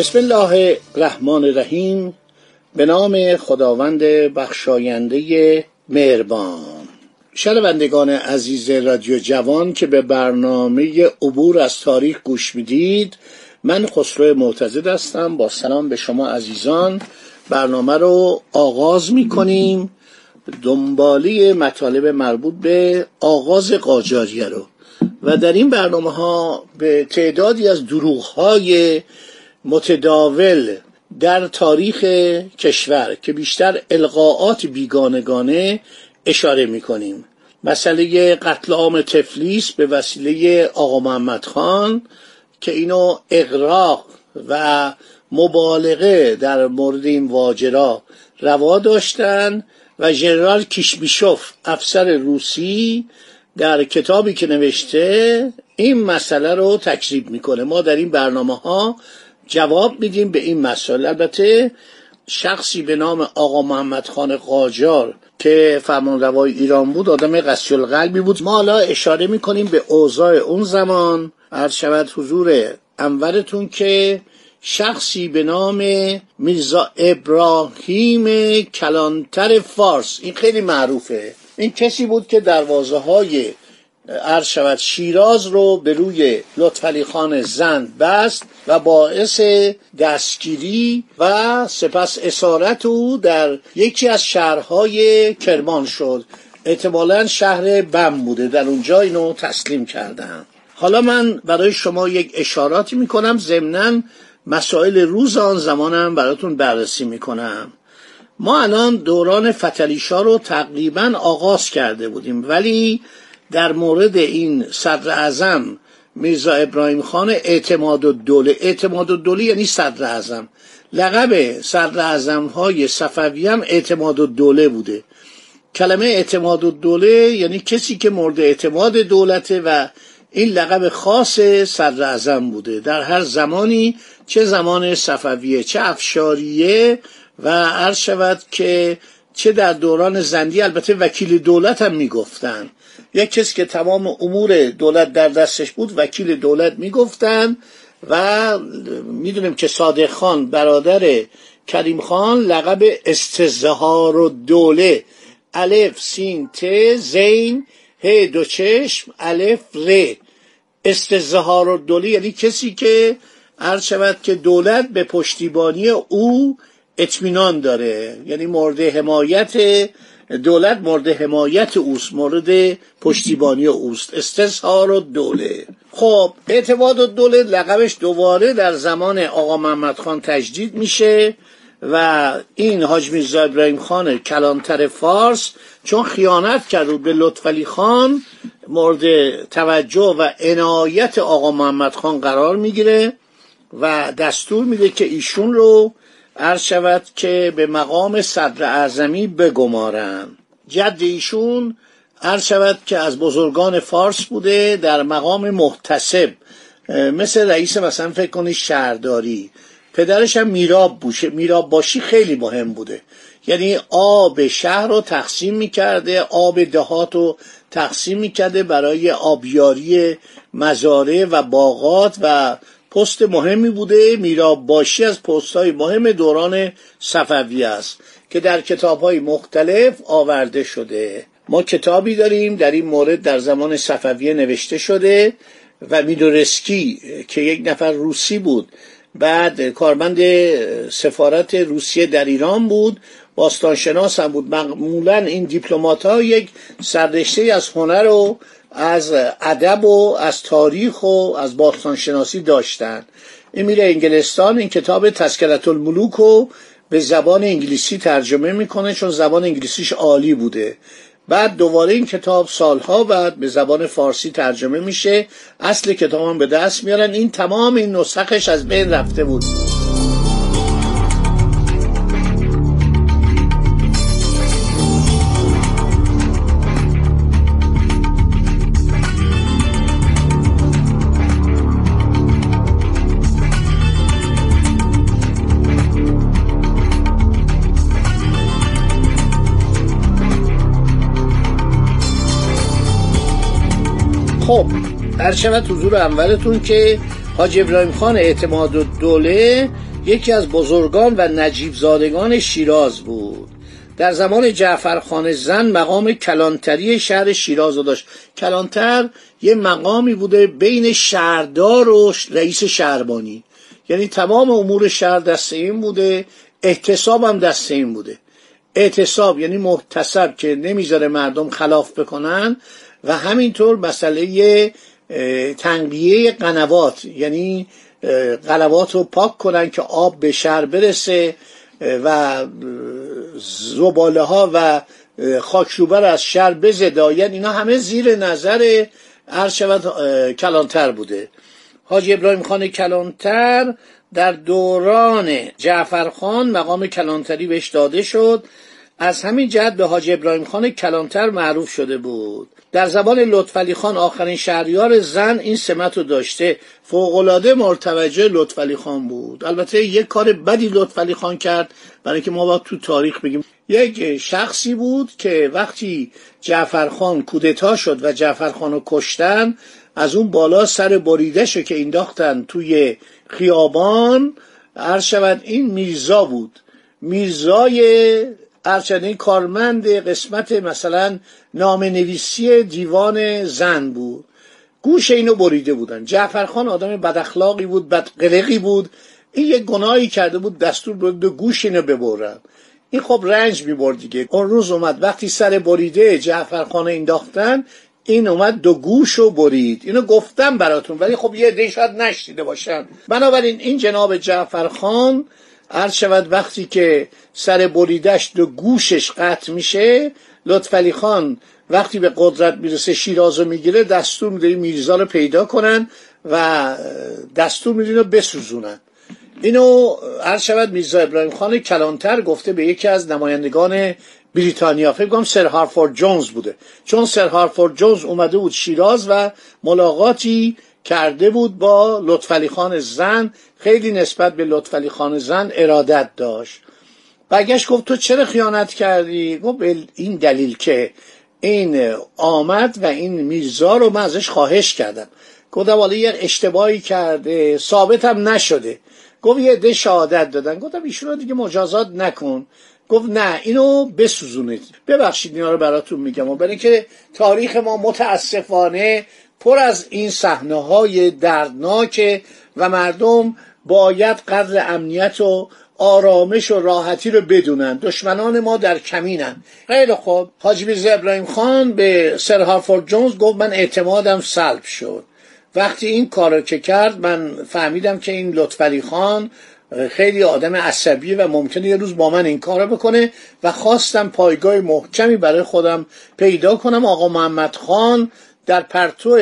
بسم الله الرحمن الرحیم. به نام خداوند بخشاینده مهربان. شنوندگان عزیز رادیو جوان که به برنامه عبور از تاریخ گوش می‌دید من خسرو معتزد هستم. با سلام به شما عزیزان. برنامه رو آغاز می کنیم دنبالی مطالب مربوط به آغاز قاجاریه رو. و در این برنامه ها به تعدادی از دروغ های متداول در تاریخ کشور که بیشتر القاعات بیگانگانه اشاره می کنیم مسئله قتل عام تفلیس به وسیله آقا محمد خان که اینو اقراق و مبالغه در مورد این واجرا روا داشتن و ژنرال کیشمیشوف افسر روسی در کتابی که نوشته این مسئله رو تکذیب می‌کنه. ما در این برنامه ها جواب میدیم به این مسئله. البته شخصی به نام آقا محمد خان قاجار که فرمانروای ایران بود آدم قسی القلبی بود. ما حالا اشاره می‌کنیم به اوضاع اون زمان. عرض شود حضور انورتون که شخصی به نام میرزا ابراهیم کلانتر فارس. این خیلی معروفه. این کسی بود که دروازه های عرض شود شیراز رو به روی لطفعلی خان زند بست و باعث دستگیری و سپس اسارت او در یکی از شهرهای کرمان شد. احتمالا شهر بم بوده. در اونجا اینو تسلیم کردن حالا من برای شما یک اشاراتی می‌کنم. ضمنا مسائل روز آن زمانم براتون بررسی می‌کنم. ما الان دوران فتلیشا رو تقریبا آغاز کرده بودیم ولی در مورد این صدر اعظم میرزا ابراهیم خان اعتماد و دوله اعتماد و دوله یعنی صدر اعظم. لقب صدر اعظم های صفوی هم اعتماد و دوله بوده. کلمه اعتماد و دوله یعنی کسی که مورد اعتماد دولته و این لقب خاص صدر اعظم بوده. در هر زمانی چه زمان صفویه چه افشاریه و عرض شود که چه در دوران زندی البته وکیل دولت هم می‌گفتن. یک کسی که تمام امور دولت در دستش بود وکیل دولت می‌گفتن و می‌دونیم که صادق خان برادر کریم خان لقب استزهار و دوله. الف سین ت زین ه دو چشم الف ر. استزهار و دوله یعنی کسی که عرض شود که دولت به پشتیبانی او اطمینان داره. یعنی مورد حمایت دولت مورد حمایت اوست مورد پشتیبانی اوست. استظهار و دوله. خب اعتماد و دوله لقبش دوباره در زمان آقا محمد خان تجدید میشه و این حاج میرزا ابراهیم خان کلانتر فارس چون خیانت کرد به لطفعلی خان مورد توجه و عنایت آقا محمد خان قرار می‌گیره و دستور میده که ایشون رو عرض شود که به مقام صدر اعظمی بگمارن جد ایشون عرض شود که از بزرگان فارس بوده در مقام محتسب. مثل رئیس مثلا فکر کنید شهرداری. پدرش هم میراب بوشه میراب باشی خیلی مهم بوده. یعنی آب شهر رو تقسیم می‌کرده آب دهات رو تقسیم می‌کرده برای آبیاری مزارع و باغات و پست مهمی بوده میراب باشی از پست های مهم دوران صفوی است که در کتاب های مختلف آورده شده. ما کتابی داریم در این مورد در زمان صفویه نوشته شده و میدورسکی که یک نفر روسی بود بعد کارمند سفارت روسیه در ایران بود باستانشناس هم بود. معمولا این دیپلمات ها یک سررشته از هنر و از ادب و از تاریخ و از باستانشناسی داشتن. این میره انگلستان این کتاب تسکرت الملوک رو به زبان انگلیسی ترجمه می‌کنه چون زبان انگلیسیش عالی بوده. بعد دوباره این کتاب سالها بعد به زبان فارسی ترجمه میشه. اصل کتاب هم به دست میارن. این تمام این نسخش از بین رفته بود. خب در شود حضور اولتون که حاج ابراهیم خان اعتماد و دوله یکی از بزرگان و نجیب زادگان شیراز بود. در زمان جعفرخان زن مقام کلانتری شهر شیراز رو داشت. کلانتر یه مقامی بوده بین شهردار و رئیس شهربانی. یعنی تمام امور شهر دست این بوده احتساب هم دست این بوده. اعتصاب یعنی محتسب که نمی‌ذاره مردم خلاف بکنن. و همینطور مسئله تنقیه قنوات یعنی قنوات رو پاک کنن که آب به شهر برسه و زباله ها و خاکشوبر از شهر بزداین اینا همه زیر نظر عرض شود کلانتر بوده. حاج ابراهیم خان کلانتر در دوران جعفرخان مقام کلانتری بهش داده شد. از همین جهت به حاج ابراهیم خان کلانتر معروف شده بود. در زبان لطفعلی خان آخرین شهریار زن این سمت رو داشته. فوقالعاده مرتوجه لطفعلی خان بود. البته یک کار بدی لطفعلی خان کرد برای که ما باید تو تاریخ بگیم. یک شخصی بود که وقتی جعفرخان کودتا شد و جعفرخان رو کشتن از اون بالا سر بریدهشو که انداختن توی خیابان عرض شود این میرزا بود. میرزای ارچنین کارمند قسمت مثلا نام نویسی دیوان زن بود. گوش اینو بریده بودن. جعفرخان آدم بد اخلاقی بود بدقلقی بود. این یک گناهی کرده بود دستور بود گوش اینو ببرن. این خب رنج می‌برد دیگه. اون روز اومد وقتی سر بریده جعفرخان انداختن این اومد دو گوش رو برید. اینو گفتم براتون ولی خب یه عده شاید باشن. بنابراین این جناب جعفرخان عرض شود وقتی که سر بریدش دو گوشش قطع میشه لطفعلی خان وقتی به قدرت می‌رسه شیراز رو می‌گیره دستور میده میرزا رو پیدا کنن و دستور میده رو بسوزونن. اینو عرض شود میرزا ابراهیم خان کلانتر گفته به یکی از نمایندگان بریتانیا. فکر کنم سر هارفورد جونز بوده. چون سر هارفورد جونز اومده بود شیراز و ملاقاتی کرده بود با لطفعلی خان زن خیلی نسبت به لطفعلی خان زن ارادت داشت. برگشت گفت تو چرا خیانت کردی؟ گفت به این دلیل که این آمد و این میرزا رو من ازش خواهش کردم. گفتم والا یه اشتباهی کرده ثابت هم نشده. گفت یه ده شهادت دادن. گفتم ایشون رو دیگه مجازات نکن. گفت نه اینو بسوزونید. ببخشید اینا رو براتون میگم. و برای که تاریخ ما متاسفانه پر از این صحنه های دردناک و مردم باید قدر امنیت و آرامش و راحتی رو بدونن. دشمنان ما در کمینن. خیلی خوب. حاجی میرزا ابراهیم خان به سر هارفورد جونز گفت من اعتمادم سلب شد. وقتی این کارو که کرد من فهمیدم که این لطفعلی خان خیلی آدم عصبی و ممکنه یه روز با من این کارو بکنه و خواستم پایگاه محکمی برای خودم پیدا کنم. آقا محمد خان در پرتو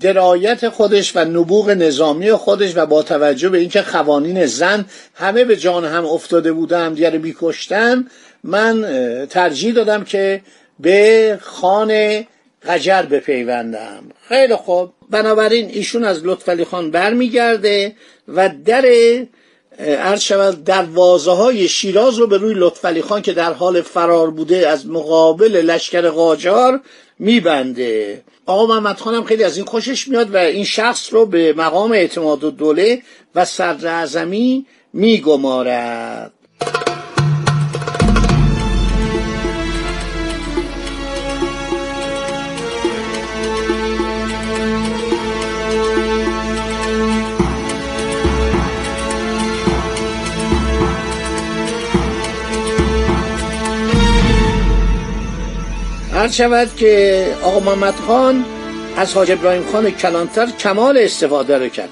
درایت خودش و نبوغ نظامی خودش و با توجه به اینکه قوانین زن همه به جان هم افتاده بودن دیگر بیکشتن من ترجیح دادم که به خانه قجر بپیوندم. خیلی خوب. بنابراین ایشون از لطفعلی خان برمیگرده و در عرض شود دروازه های شیراز رو به روی لطفعلی خان که در حال فرار بوده از مقابل لشکر قاجار میبنده. آقا محمد خانم خیلی از این خوشش میاد و این شخص رو به مقام اعتماد و دوله و صدر اعظمی میگمارد. هر شود که آقا محمد خان از حاج ابراهیم خان کلانتر کمال استفاده رو کرد.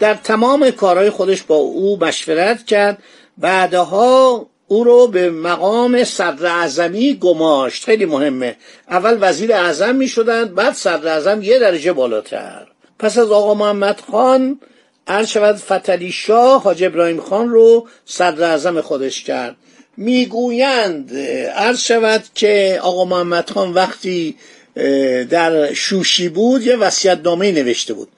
در تمام کارهای خودش با او مشورت کرد. بعدها او رو به مقام صدر اعظمی گماشت. خیلی مهمه. اول وزیر اعظم می شدند بعد صدر اعظم یه درجه بالاتر. پس از آقا محمد خان عرض شود فتلی شاه حاج ابراهیم خان رو صدر اعظم خودش کرد. می‌گویند عرض شود که آقا محمد خان وقتی در شوشی بود یه وسیعت نامه نوشته بود.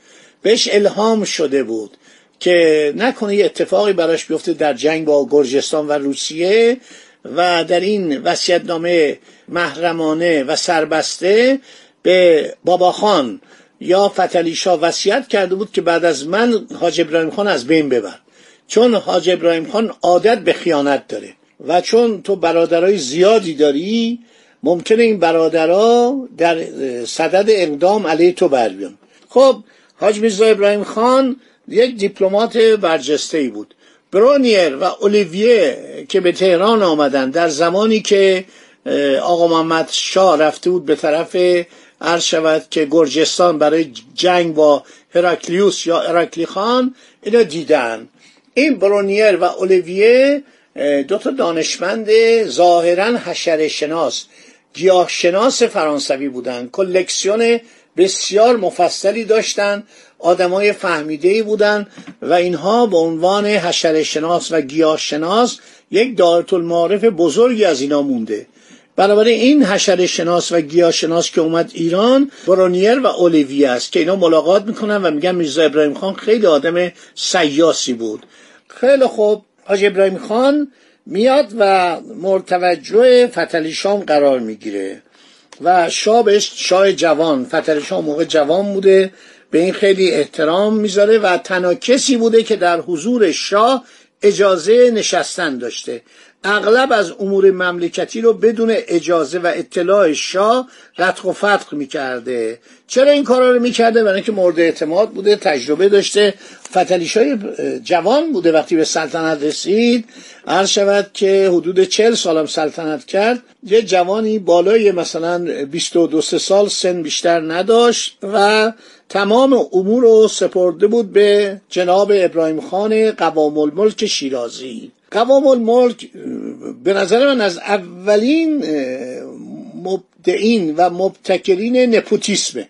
بهش الهام شده بود که نکنه یه اتفاقی براش بیفته در جنگ با گرجستان و روسیه و در این نامه محرمانه و سربسته به بابا خان یا فتلی شاه وصیت کرده بود که بعد از من حاج ابراهیم خان از بین ببر. چون حاج ابراهیم خان عادت به خیانت داره. و چون تو برادرای زیادی داری ممکنه این برادرها در صدد اقدام علیه تو بر بیان. خب حاج میرزا ابراهیم خان یک دیپلمات برجسته ای بود. برونیر و اولیویه که به تهران آمدن در زمانی که آقا محمد شاه رفته بود به طرف عرض شود که گرجستان برای جنگ با هراکلیوس یا هراکلی خان اینو دیدن. این برونیر و اولیویه دو تا دانشمند ظاهرا حشره شناس گیاه شناس فرانسوی بودن. کلکسیون بسیار مفصلی داشتند آدمای فهمیده ای بودن و اینها به عنوان حشره شناس و گیاه شناس یک دارت المعارف بزرگی از اینا مونده. بنابراین این حشره شناس و گیاه شناس که اومد ایران برونیر و اولیوی است که اینا ملاقات می‌کنن و میگن میرزا ابراهیم خان خیلی آدم سیاسی بود. خیلی خوب. حاج ابراهیم خان میاد و مرتوجه فتلی شام قرار می‌گیره و شاه بهش شاه جوان فتلی شام موقع جوان بوده به این خیلی احترام می‌ذاره و تنها کسی بوده که در حضور شاه اجازه نشستن داشته. اغلب از امور مملکتی رو بدون اجازه و اطلاع شاه رتق و فتق می‌کرده. چرا این کارا رو می‌کرده؟ برای اینکه مورد اعتماد بوده تجربه داشته. فتلیشای جوان بوده وقتی به سلطنت رسید. عرض شود که حدود چل سالم سلطنت کرد. یه جوانی بالای مثلا 22 سال سن بیشتر نداشت و تمام امور رو سپرده بود به جناب ابراهیم خان قوام الملک شیرازی. قوام الملک به نظر من از اولین مبدعین و مبتکرین نپوتیسمه.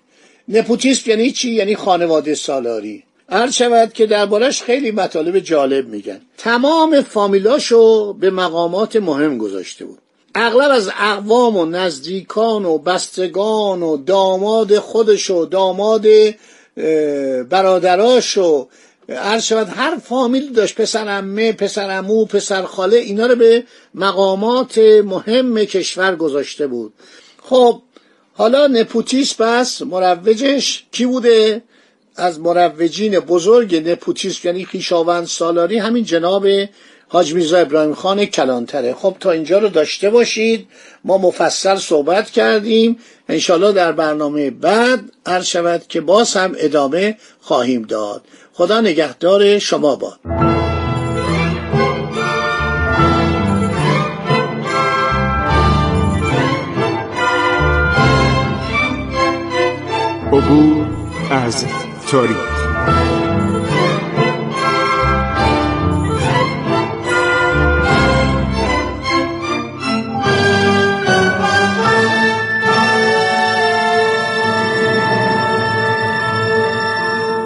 نپوتیسم یعنی چی؟ یعنی خانواده سالاری. عرض شود که دربارش خیلی مطالب جالب میگن. تمام فامیلاشو به مقامات مهم گذاشته بود. اغلب از اقوام و نزدیکان و بستگان و داماد خودش و داماد برادراش و عرض شود هر فامیل داشت پسر امه پسر امو پسر خاله اینا رو به مقامات مهم کشور گذاشته بود. خب حالا نپوتیس بس مروجش کی بوده؟ از مروجین بزرگ نپوتیس یعنی خیشاوند سالاری همین جناب حاج میرزا ابراهیم خان کلانتره. خب تا اینجا رو داشته باشید. ما مفصل صحبت کردیم. انشالله در برنامه بعد عرض شود که باز هم ادامه خواهیم داد. خدا نگهدار شما باد. عبور از تاریخ.